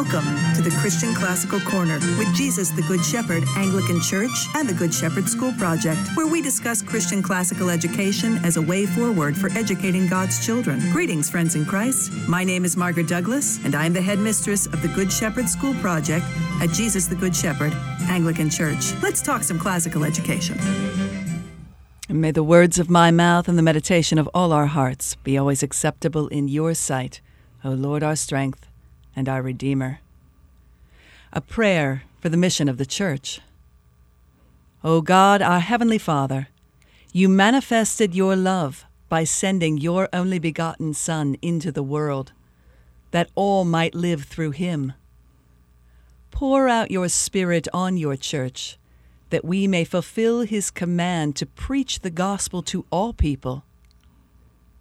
Welcome to the Christian Classical Corner with Jesus the Good Shepherd Anglican Church and the Good Shepherd School Project, where we discuss Christian classical education as a way forward for educating God's children. Greetings, friends in Christ. My name is Margaret Douglas, and I am the headmistress of the Good Shepherd School Project at Jesus the Good Shepherd Anglican Church. Let's talk some classical education. And may the words of my mouth and the meditation of all our hearts be always acceptable in your sight, O Lord, our strength and our Redeemer. A prayer for the mission of the Church. O God, our Heavenly Father, you manifested your love by sending your only begotten Son into the world, that all might live through him. Pour out your Spirit on your Church, that we may fulfill his command to preach the gospel to all people.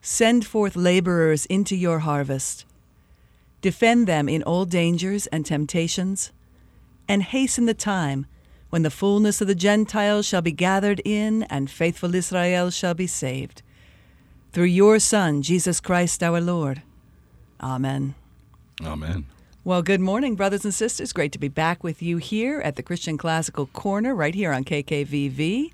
Send forth laborers into your harvest defend them in all dangers and temptations, and hasten the time when the fullness of the Gentiles shall be gathered in and faithful Israel shall be saved. Through your Son, Jesus Christ our Lord. Amen. Amen. Well, good morning, brothers and sisters. Great to be back with you here at the Christian Classical Corner, right here on KKVV,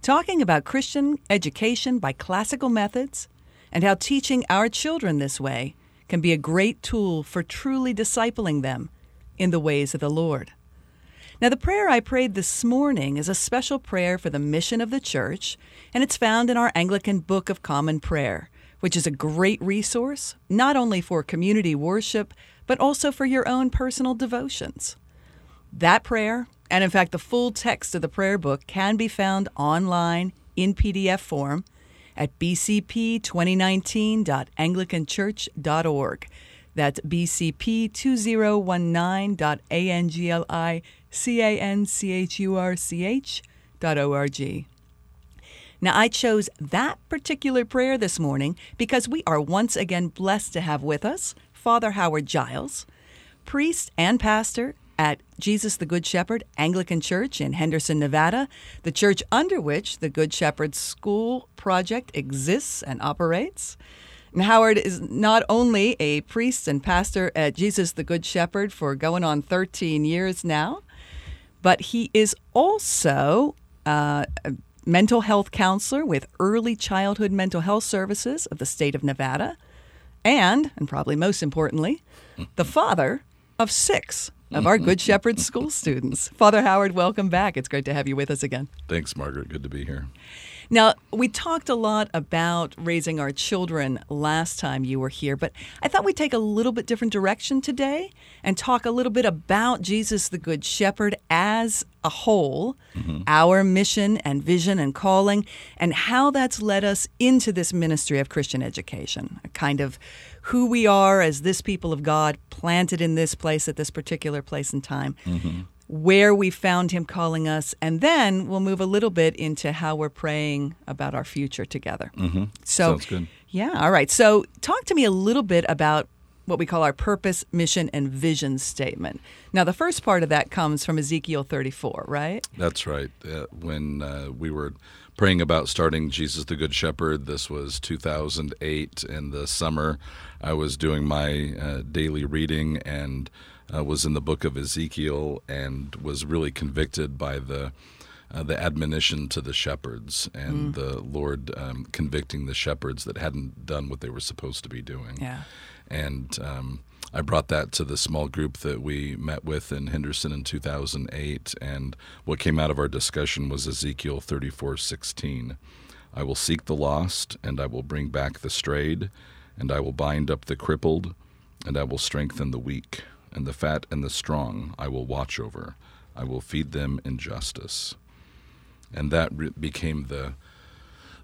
talking about Christian education by classical methods and how teaching our children this way can be a great tool for truly discipling them in the ways of the Lord. Now, the prayer I prayed this morning is a special prayer for the mission of the church, and it's found in our Anglican Book of Common Prayer, which is a great resource not only for community worship, but also for your own personal devotions. That prayer, and in fact the full text of the prayer book, can be found online in PDF form at bcp2019.anglicanchurch.org. That's bcp2019.anglicanchurch.org. Now, I chose that particular prayer this morning because we are once again blessed to have with us Father Howard Giles, priest and pastor at Jesus the Good Shepherd Anglican Church in Henderson, Nevada, the church under which the Good Shepherd School Project exists and operates. And Howard is not only a priest and pastor at Jesus the Good Shepherd for going on 13 years now, but he is also uh, a mental health counselor with early childhood mental health services of the state of Nevada, and, and probably most importantly, the father of six of our Good Shepherd school students. Father Howard, welcome back. It's great to have you with us again. Thanks, Margaret. Good to be here. Now, we talked a lot about raising our children last time you were here, but I thought we'd take a little bit different direction today and talk a little bit about Jesus the Good Shepherd as a whole, mm-hmm. our mission and vision and calling, and how that's led us into this ministry of Christian education, a kind of who we are as this people of God planted in this place at this particular place and time. Mm-hmm where we found him calling us, and then we'll move a little bit into how we're praying about our future together. Mm-hmm. So, Sounds good. Yeah, all right. So, talk to me a little bit about what we call our purpose, mission, and vision statement. Now, the first part of that comes from Ezekiel 34, right? That's right. Uh, when uh, we were praying about starting Jesus the Good Shepherd, this was 2008 in the summer. I was doing my uh, daily reading and uh, was in the book of Ezekiel and was really convicted by the uh, the admonition to the shepherds and mm. the Lord um, convicting the shepherds that hadn't done what they were supposed to be doing. Yeah. And um, I brought that to the small group that we met with in Henderson in 2008, and what came out of our discussion was Ezekiel 34:16. I will seek the lost, and I will bring back the strayed, and I will bind up the crippled, and I will strengthen the weak and the fat and the strong I will watch over. I will feed them in justice. And that re- became the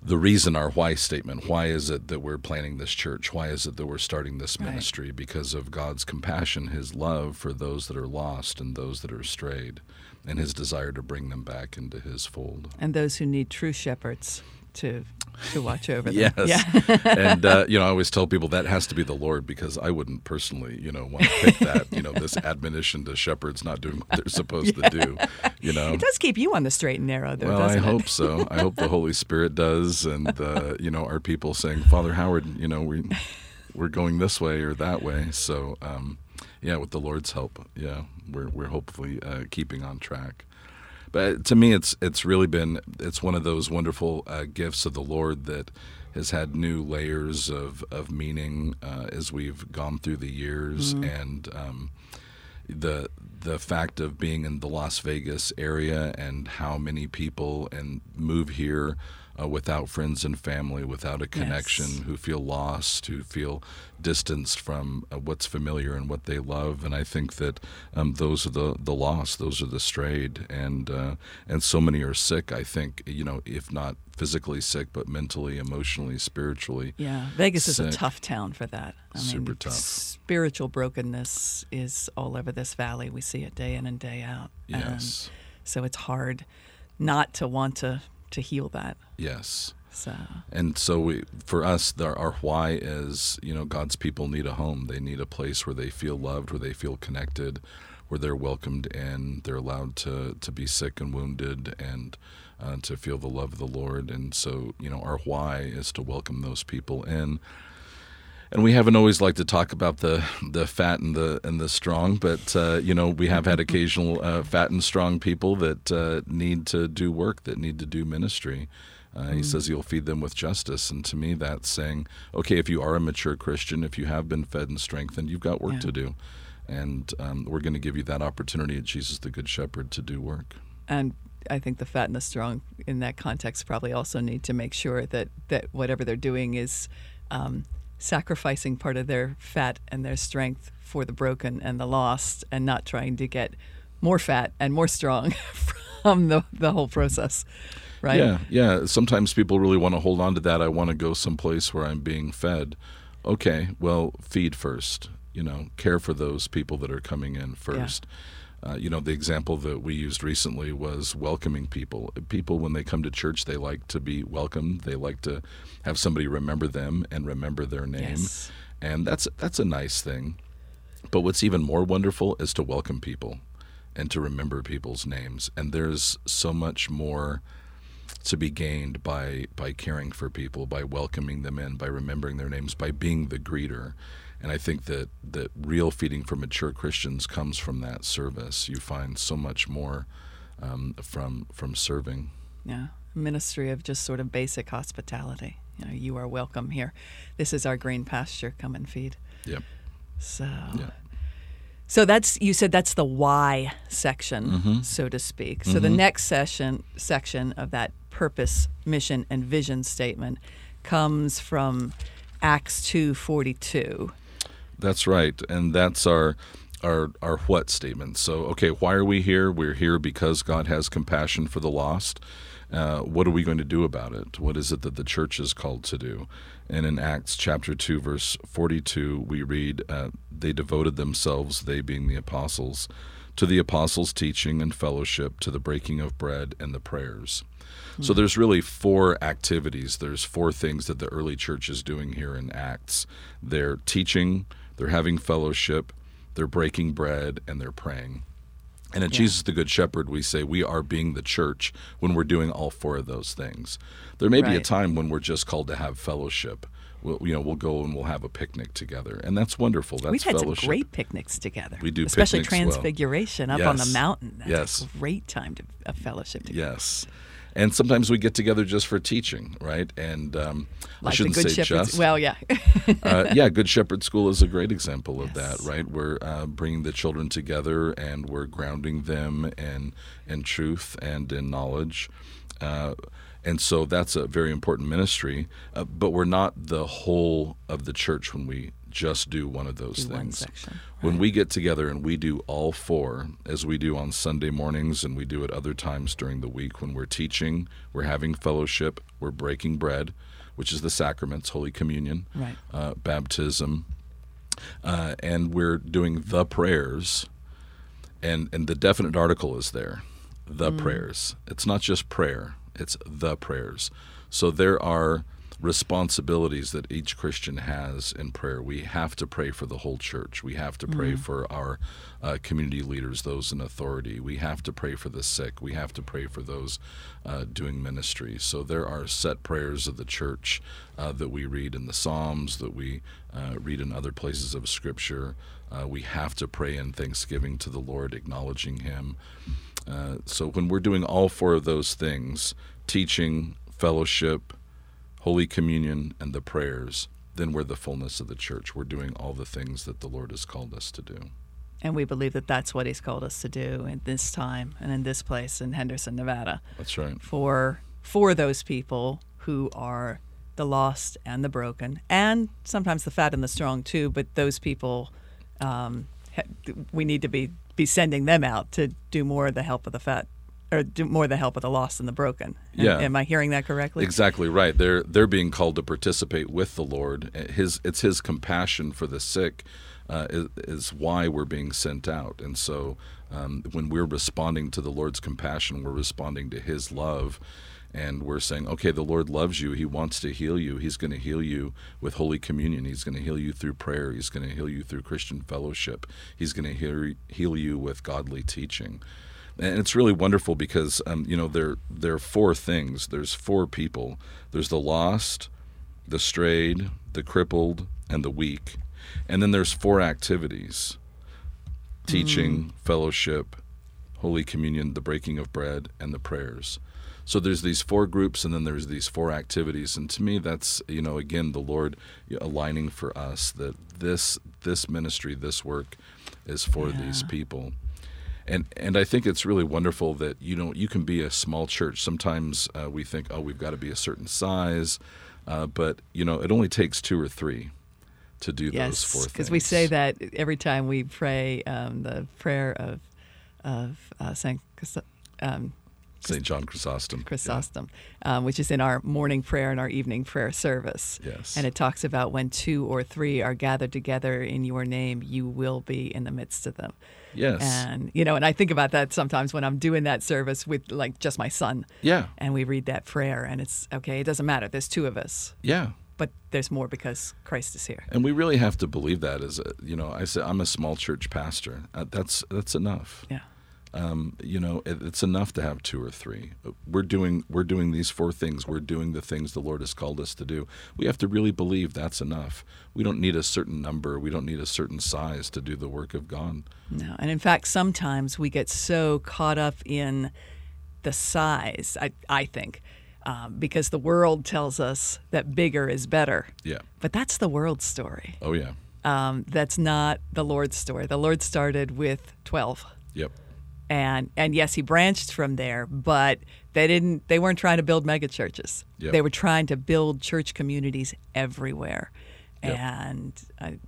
the reason our why statement. Why is it that we're planning this church? Why is it that we're starting this ministry? Right. Because of God's compassion, His love for those that are lost and those that are strayed, and His desire to bring them back into His fold. And those who need true shepherds to to watch over them. yes. Yeah. and uh, you know, I always tell people that has to be the Lord because I wouldn't personally, you know, want to pick that. You know, this admonition to shepherds not doing what they're supposed yeah. to do. You know, it does keep you on the straight and narrow, though. Well, I it? hope so. I hope the Holy Spirit does, and uh, you know, our people saying, Father Howard, you know, we we're going this way or that way. So um, yeah, with the Lord's help, yeah, we're we're hopefully uh, keeping on track. But to me, it's it's really been it's one of those wonderful uh, gifts of the Lord that has had new layers of of meaning uh, as we've gone through the years, mm-hmm. and um, the the fact of being in the Las Vegas area and how many people and move here uh, without friends and family, without a connection, yes. who feel lost, who feel distanced from uh, what's familiar and what they love. And I think that um, those are the, the lost, those are the strayed, and uh, and so many are sick. I think you know, if not physically sick, but mentally, emotionally, spiritually. Yeah, Vegas sick. is a tough town for that. I Super mean, tough. Spiritual brokenness is all over this valley. We see it day in and day out. Yes. And so it's hard not to want to to heal that. Yes. So. And so we, for us, the, our why is, you know, God's people need a home. They need a place where they feel loved, where they feel connected, where they're welcomed in. They're allowed to to be sick and wounded and uh, to feel the love of the Lord. And so, you know, our why is to welcome those people in and we haven't always liked to talk about the the fat and the and the strong, but uh, you know we have had occasional uh, fat and strong people that uh, need to do work, that need to do ministry. Uh, he mm. says he'll feed them with justice, and to me that's saying, okay, if you are a mature Christian, if you have been fed and strengthened, you've got work yeah. to do, and um, we're going to give you that opportunity at Jesus the Good Shepherd to do work. And I think the fat and the strong in that context probably also need to make sure that that whatever they're doing is. Um, sacrificing part of their fat and their strength for the broken and the lost and not trying to get more fat and more strong from the, the whole process right? Yeah yeah. Sometimes people really want to hold on to that. I want to go someplace where i'm being fed. Okay well feed first you know care for those people that are coming in first. yeah. Uh, you know, the example that we used recently was welcoming people. People, when they come to church, they like to be welcomed. They like to have somebody remember them and remember their name, yes. and that's that's a nice thing. But what's even more wonderful is to welcome people and to remember people's names. And there's so much more to be gained by by caring for people, by welcoming them in, by remembering their names, by being the greeter. And I think that, that real feeding for mature Christians comes from that service. You find so much more um, from from serving. Yeah, ministry of just sort of basic hospitality. You know, you are welcome here. This is our green pasture. Come and feed. Yep. So. Yeah. So that's you said that's the why section, mm-hmm. so to speak. So mm-hmm. the next session section of that purpose, mission, and vision statement comes from Acts two forty two. That's right, and that's our our our what statement. So, okay, why are we here? We're here because God has compassion for the lost. Uh, what are we going to do about it? What is it that the church is called to do? And in Acts chapter 2, verse 42, we read, uh, They devoted themselves, they being the apostles, to the apostles' teaching and fellowship, to the breaking of bread and the prayers. Mm-hmm. So there's really four activities. There's four things that the early church is doing here in Acts. They're teaching, they're having fellowship, they're breaking bread, and they're praying. And at yeah. Jesus the Good Shepherd, we say we are being the church when we're doing all four of those things. There may right. be a time when we're just called to have fellowship. We'll, you know, we'll go and we'll have a picnic together, and that's wonderful. That's We've had fellowship. some great picnics together. We do, especially Transfiguration well. up yes. on the mountain. That's yes, a great time to a fellowship together. Yes, and sometimes we get together just for teaching, right? And um, like I shouldn't say Shepherd's, just. Well, yeah, uh, yeah. Good Shepherd School is a great example of yes. that, right? We're uh, bringing the children together and we're grounding them in in truth and in knowledge. Uh, and so that's a very important ministry, uh, but we're not the whole of the church when we just do one of those do things. Section, right. When we get together and we do all four, as we do on Sunday mornings and we do at other times during the week, when we're teaching, we're having fellowship, we're breaking bread, which is the sacraments, Holy Communion, right. uh, baptism, uh, and we're doing the prayers, and and the definite article is there, the mm. prayers. It's not just prayer; it's the prayers. So there are responsibilities that each Christian has in prayer. We have to pray for the whole church. We have to pray for our uh, community leaders, those in authority. We have to pray for the sick. We have to pray for those uh, doing ministry. So there are set prayers of the church uh, that we read in the Psalms, that we uh, read in other places of Scripture. Uh, we have to pray in thanksgiving to the Lord, acknowledging Him. Uh, so when we're doing all four of those things teaching, fellowship, Holy Communion, and the prayers then we're the fullness of the church. We're doing all the things that the Lord has called us to do. And we believe that that's what He's called us to do in this time and in this place in Henderson, Nevada. That's right. For for those people who are the lost and the broken, and sometimes the fat and the strong too. But those people, um, we need to be be sending them out to do more of the help of the fat or do more the help of the lost and the broken. Am- Yeah. Am I hearing that correctly? Exactly right. They're they're being called to participate with the Lord. His it's His compassion for the sick uh, is, is why we're being sent out. And so um, when we're responding to the Lord's compassion, we're responding to His love. And we're saying, okay, the Lord loves you. He wants to heal you. He's going to heal you with Holy Communion. He's going to heal you through prayer. He's going to heal you through Christian fellowship. He's going to heal, heal you with godly teaching and it's really wonderful because um, you know there there are four things. There's four people. There's the lost, the strayed, the crippled, and the weak, and then there's four activities: teaching, fellowship, Holy Communion, the breaking of bread, and the prayers. So there's these four groups, and then there's these four activities, and to me, that's you know again the Lord aligning for us that this this ministry, this work, is for these people and and I think it's really wonderful that you know you can be a small church. Sometimes uh, we think, oh, we've got to be a certain size, uh, but you know it only takes two or three to do those four things. because we say that every time we pray um, the prayer of of uh, Saint um, Saint John Chrysostom. Yeah. Chrysostom, um, which is in our morning prayer and our evening prayer service. Yes. And it talks about when two or three are gathered together in your name, you will be in the midst of them. Yes. And you know, and I think about that sometimes when I'm doing that service with like just my son, yeah. and we read that prayer, and it's okay. It doesn't matter. There's two of us, Yeah. but there's more because Christ is here. And we really have to believe that as a, you know, I say I'm a small church pastor. Uh, that's that's enough. Yeah. Um, you know it, it's enough to have two or three. We're doing we're doing these four things. We're doing the things the lord has called us to do. We have to really believe that's enough. We don't need a certain number. We don't need a certain size to do the work of god. No, and in fact, sometimes we get so caught up in the size. I I think um, because the world tells us that bigger is better, yeah. But that's the world's story. oh yeah. Um, that's not the Lord's story. The Lord started with twelve, yep and and yes, He branched from there, but they didn't. They weren't trying to build mega churches. Yep. They were trying to build church communities everywhere, Yep. and. I,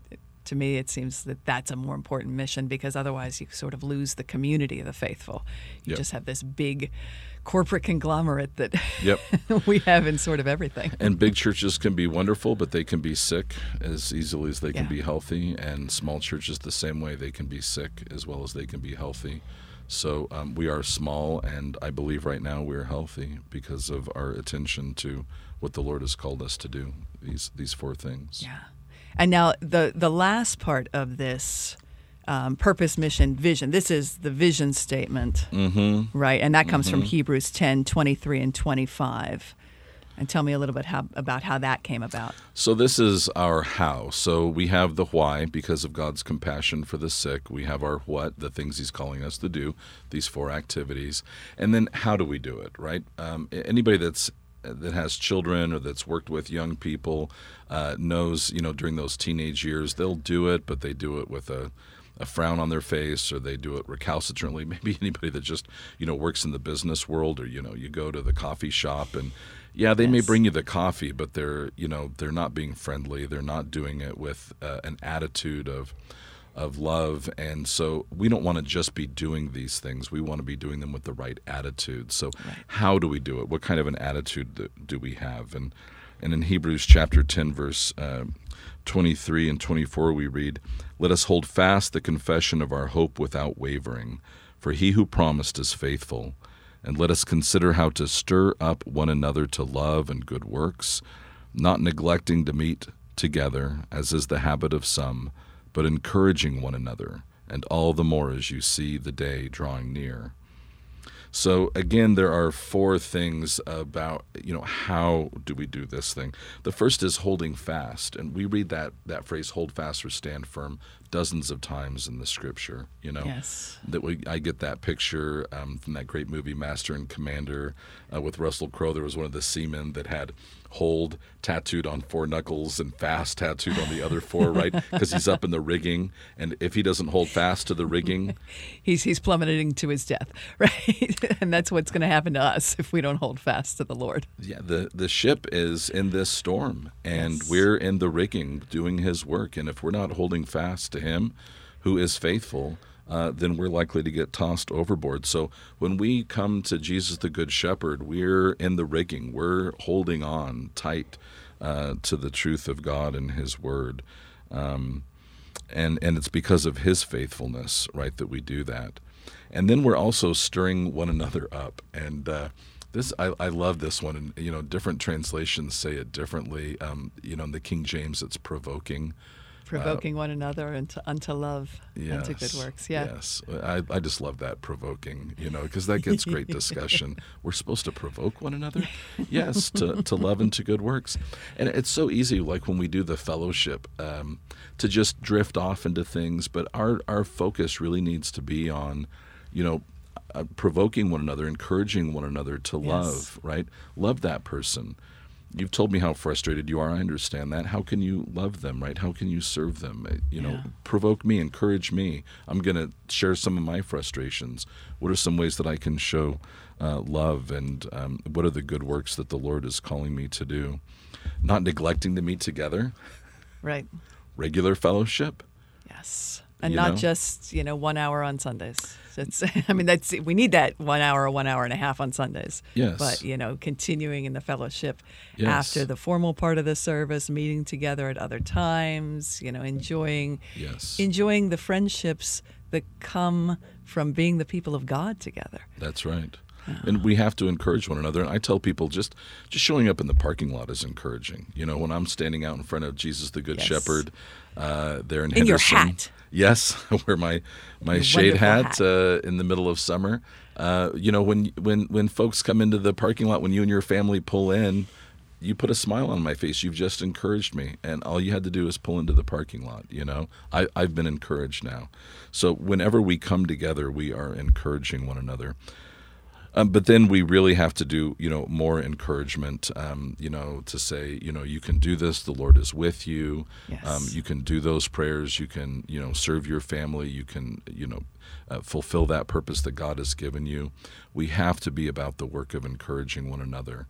to me, it seems that that's a more important mission because otherwise you sort of lose the community of the faithful. You Yep. just have this big corporate conglomerate that Yep. we have in sort of everything. and big churches can be wonderful but they can be sick as easily as they can be healthy and small churches the same way they can be sick as well as they can be healthy so um, we are small and i believe right now we're healthy because of our attention to what the lord has called us to do these these four things Yeah. And now the the last part of this um, purpose, mission, vision. This is the vision statement, mm-hmm. right? And that comes from Hebrews 10, 23 and 25. And tell me a little bit how, about how that came about. So this is our how. So we have the why because of God's compassion for the sick. We have our what, the things He's calling us to do, these four activities, and then how do we do it? Right? Um, anybody that's that has children or that's worked with young people uh, knows, you know, during those teenage years they'll do it, but they do it with a a frown on their face or they do it recalcitrantly maybe anybody that just you know works in the business world or you know you go to the coffee shop and yeah they may bring you the coffee but they're you know they're not being friendly. They're not doing it with uh, an attitude of of love. And so we don't want to just be doing these things. We want to be doing them with the right attitude. So how do we do it? What kind of an attitude do, do we have? And and in hebrews chapter 10 verse uh, 23 and 24 we read let us hold fast the confession of our hope without wavering. For he who promised is faithful and let us consider how to stir up one another to love and good works not neglecting to meet together, as is the habit of some, but encouraging one another, and all the more as you see the day drawing near. So again, there are four things about you know how do we do this thing. The first is holding fast, and we read that that phrase "hold fast" or "stand firm" dozens of times in the Scripture. You know, Yes. that we I get that picture um, from that great movie Master and Commander uh, with Russell Crowe. There was one of the seamen that had hold tattooed on four knuckles and fast tattooed on the other four, right? Because he's up in the rigging, and if he doesn't hold fast to the rigging, He's he's plummeting to his death, right? and that's what's going to happen to us if we don't hold fast to the Lord. yeah, the the ship is in this storm, and Yes. we're in the rigging doing His work, and if we're not holding fast to Him, who is faithful. Uh, then we're likely to get tossed overboard. So when we come to Jesus the Good Shepherd, we're in the rigging. We're holding on tight uh, to the truth of God and His Word. Um, and and it's because of his faithfulness right that we do that and then we're also stirring one another up and uh, this I, I love this one and you know different translations say it differently um, you know in the king james it's provoking Provoking one another into, unto love yes, and to good works. Yeah. yes. I, I just love that provoking you know because that gets great discussion. We're supposed to provoke one another? Yes to, to love and to good works. And it's so easy like when we do the fellowship um, to just drift off into things but our our focus really needs to be on you know uh, provoking one another encouraging one another to Yes. love right? Love that person you've told me how frustrated you are i understand that how can you love them right how can you serve them Uh, you know Yeah. provoke me encourage me i'm going to share some of my frustrations what are some ways that i can show uh, love and um, what are the good works that the lord is calling me to do not neglecting to meet together Right. regular fellowship Yes. And You not know? just, you know, one hour on Sundays. It's, I mean, that's we need that one hour, one hour and a half on Sundays. Yes. But, you know, continuing in the fellowship Yes. after the formal part of the service, meeting together at other times, you know, enjoying yes enjoying the friendships that come from being the people of God together. That's right. And we have to encourage one another. And I tell people just just showing up in the parking lot is encouraging. You know, when I'm standing out in front of Jesus the Good Yes. Shepherd uh, there in In your hat. Yes, I wear my my Your shade hat, hat. Uh, in the middle of summer. Uh, you know, when when when folks come into the parking lot, when you and your family pull in, you put a smile on my face. You've just encouraged me, and all you had to do is pull into the parking lot. You know, I, I've been encouraged now. So whenever we come together, we are encouraging one another. Um, but then we really have to do, you know, more encouragement. Um, you know, to say, you know, you can do this. The Lord is with you. Yes. Um, you can do those prayers. You can, you know, serve your family. You can, you know, uh, fulfill that purpose that God has given you. We have to be about the work of encouraging one another.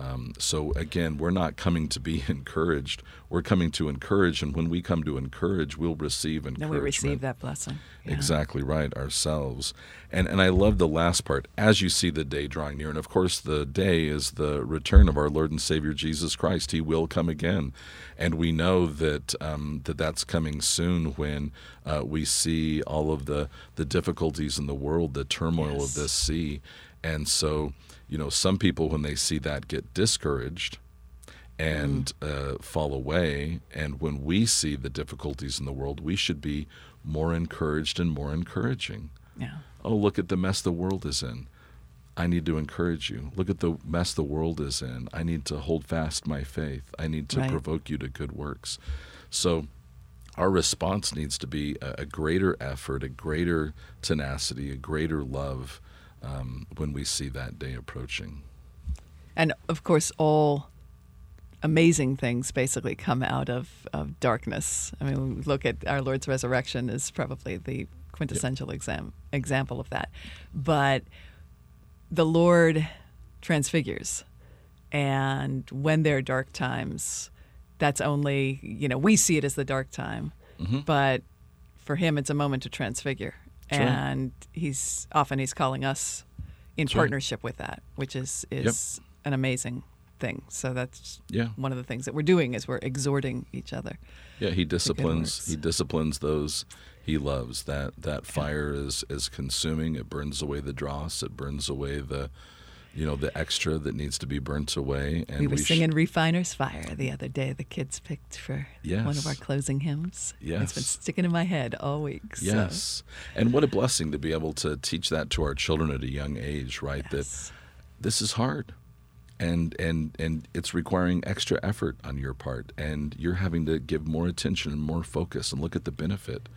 Um, so again, we're not coming to be encouraged. We're coming to encourage, and when we come to encourage, we'll receive And encouragement. we receive that blessing. Yeah. Exactly right, ourselves. And and I love the last part, as you see the day drawing near. And of course the day is the return of our Lord and Savior Jesus Christ. He will come again. And we know that um, that that's coming soon when uh, we see all of the, the difficulties in the world, the turmoil Yes. of this sea. And so, you know, some people when they see that get discouraged and uh, fall away. And when we see the difficulties in the world, we should be more encouraged and more encouraging. Yeah. Oh, look at the mess the world is in. I need to encourage you. Look at the mess the world is in. I need to hold fast my faith. I need to Right. provoke you to good works. So, our response needs to be a, a greater effort, a greater tenacity, a greater love um, when we see that day approaching. And of course, all amazing things basically come out of, of darkness. I mean, we look at our Lord's resurrection is probably the quintessential exam, example of that. But the Lord transfigures. And when there are dark times, that's only, you know, we see it as the dark time. But for him, it's a moment to transfigure. And he's often he's calling us in partnership with that, which is is an amazing thing. So that's Yeah. one of the things that we're doing is we're exhorting each other. Yeah, he disciplines. He disciplines those he loves. That that fire is is consuming. It burns away the dross. It burns away the you know the extra that needs to be burnt away. And we were sh- singing "Refiner's Fire" the other day. The kids picked for one of our closing hymns. Yes, it's been sticking in my head all week. so- Yes, and what a blessing to be able to teach that to our children at a young age, right? Yes. That this is hard, and and and it's requiring extra effort on your part, and you're having to give more attention and more focus and look at the benefit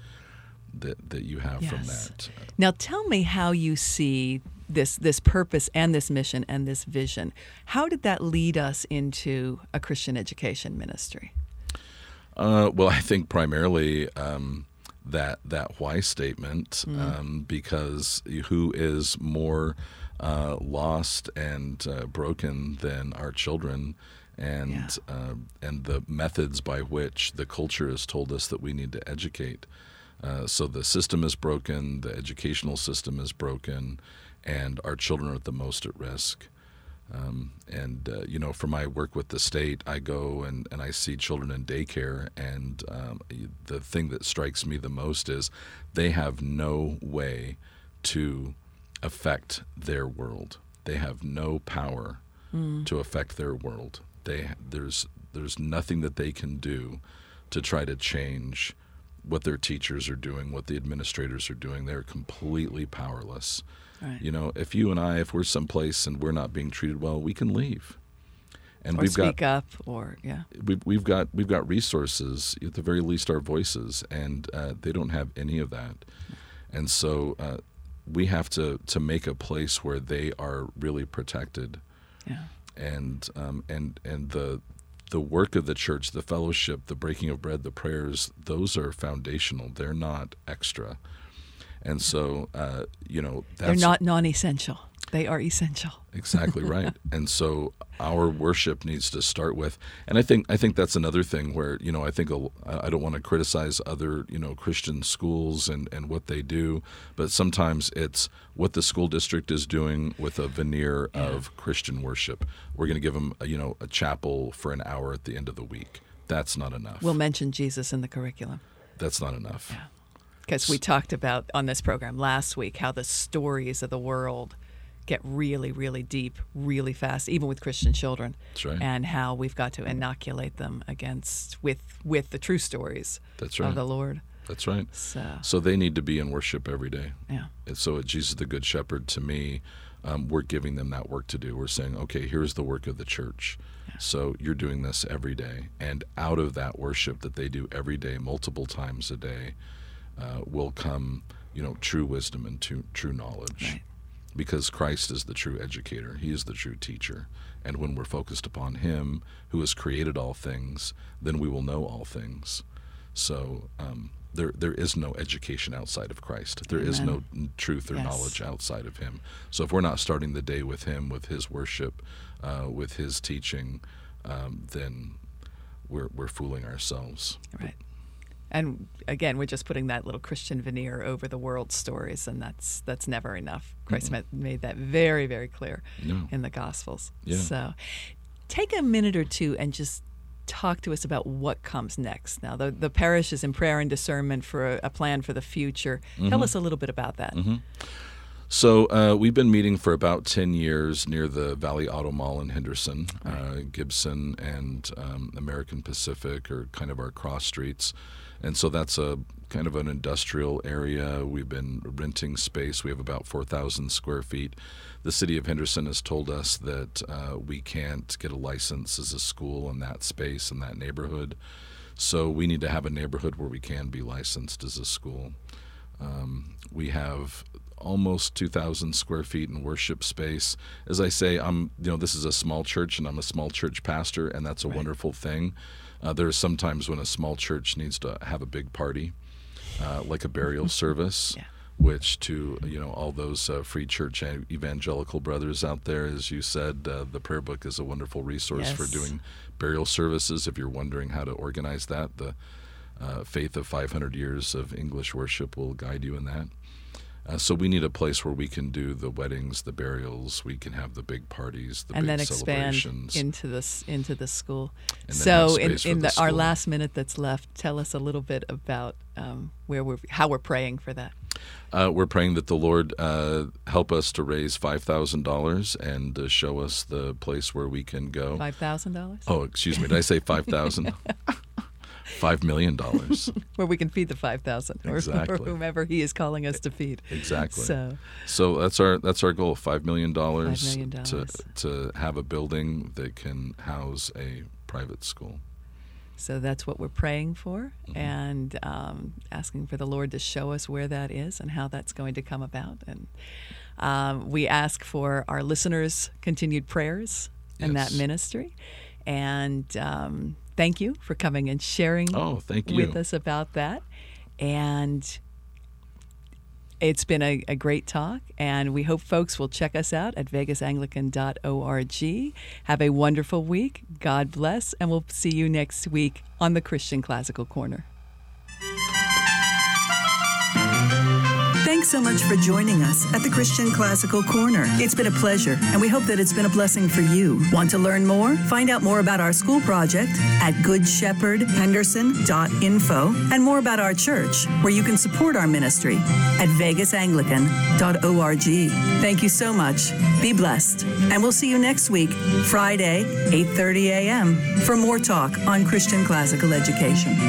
that that you have from that. Now tell me how you see this this purpose and this mission and this vision. How did that lead us into a Christian education ministry? Uh, well, I think primarily um, that that why statement, um, because who is more uh, lost and uh, broken than our children, and Yeah. uh, and the methods by which the culture has told us that we need to educate. Uh, so the system is broken, the educational system is broken, and our children are the most at risk. Um, and uh, you know, for my work with the state, I go and, and I see children in daycare, and um, the thing that strikes me the most is they have no way to affect their world. They have no power to affect their world. They there's there's nothing that they can do to try to change what their teachers are doing, what the administrators are doing. They're completely powerless. Right. You know, if you and I, if we're someplace and we're not being treated well, we can leave. And or we've speak got up, or yeah, we've, we've got we've got resources at the very least our voices, and uh, they don't have any of that. And so uh, we have to to make a place where they are really protected yeah, and um, and and the the work of the church, the fellowship, the breaking of bread, the prayers, those are foundational. They're not extra. And so, uh, you know, that's they're not non-essential. They are essential. exactly right. and so, our worship needs to start with, and I think I think that's another thing where you know I think a, I don't want to criticize other you know Christian schools and and what they do, but sometimes it's what the school district is doing with a veneer of Christian worship. We're going to give them a, you know a chapel for an hour at the end of the week. That's not enough. We'll mention Jesus in the curriculum. that's not enough. Because we talked about on this program last week how the stories of the world get really, really deep, really fast, even with Christian children. That's right. And how we've got to inoculate them against with with the true stories That's right. of the Lord. That's right. So So they need to be in worship every day. yeah, And so at Jesus the Good Shepherd, to me, um, we're giving them that work to do. We're saying, okay, here's the work of the church. So you're doing this every day. And out of that worship that they do every day, multiple times a day, uh, will come, you know, true wisdom and true, true knowledge. Right. Because Christ is the true educator. He is the true teacher. And when we're focused upon Him, who has created all things, then we will know all things. So um, there, there is no education outside of Christ. There is Amen. no truth or Yes. knowledge outside of Him. So if we're not starting the day with Him, with His worship, uh, with His teaching, um, then we're we're fooling ourselves. right. And again, we're just putting that little Christian veneer over the world stories, and that's that's never enough. Christ ma- made that very, very clear No. in the Gospels. Yeah. So, take a minute or two and just talk to us about what comes next. Now, the the parish is in prayer and discernment for a, a plan for the future. Mm-hmm. Tell us a little bit about that. So uh, we've been meeting for about ten years near the Valley Auto Mall in Henderson. Uh, Gibson and um, American Pacific are kind of our cross streets, and so that's a kind of an industrial area. We've been renting space. We have about four thousand square feet. The city of Henderson has told us that uh, we can't get a license as a school in that space in that neighborhood. So we need to have a neighborhood where we can be licensed as a school. Um, we have almost 2,000 square feet in worship space. As I say, I'm you know this is a small church and I'm a small church pastor, and that's a wonderful thing. Uh, there are some when a small church needs to have a big party, uh, like a burial service. Yeah. Which to you know all those uh, free church evangelical brothers out there, as you said, uh, the prayer book is a wonderful resource for doing burial services. If you're wondering how to organize that, the uh, Faith of 500 Years of English Worship will guide you in that. Uh, so we need a place where we can do the weddings, the burials, we can have the big parties, the and big then expand celebrations. into this into the school. So in, in the the, our last minute that's left, tell us a little bit about um, where we're how we're praying for that. Uh, we're praying that the Lord uh, help us to raise five thousand dollars and uh, show us the place where we can go. Five thousand dollars. Oh, excuse me. Did I say five thousand? Five million dollars. Where we can feed the five thousand, or, Exactly. or whomever He is calling us to feed. Exactly. So So that's our that's our goal. Five million dollars to to have a building that can house a private school. So that's what we're praying for Mm-hmm. and um, asking for the Lord to show us where that is and how that's going to come about. And um, we ask for our listeners' continued prayers in that ministry. And um, thank you for coming and sharing Oh, thank you. with us about that. And it's been a, a great talk, and we hope folks will check us out at vegasanglican.org. Have a wonderful week. God bless, and we'll see you next week on the Christian Classical Corner. Thanks so much for joining us at the Christian Classical Corner. It's been a pleasure, and we hope that it's been a blessing for you. Want to learn more? Find out more about our school project at goodshepherdhenderson.info and more about our church, where you can support our ministry at vegasanglican.org. Thank you so much. Be blessed, and we'll see you next week, Friday, 8:30 a.m. for more talk on Christian classical education.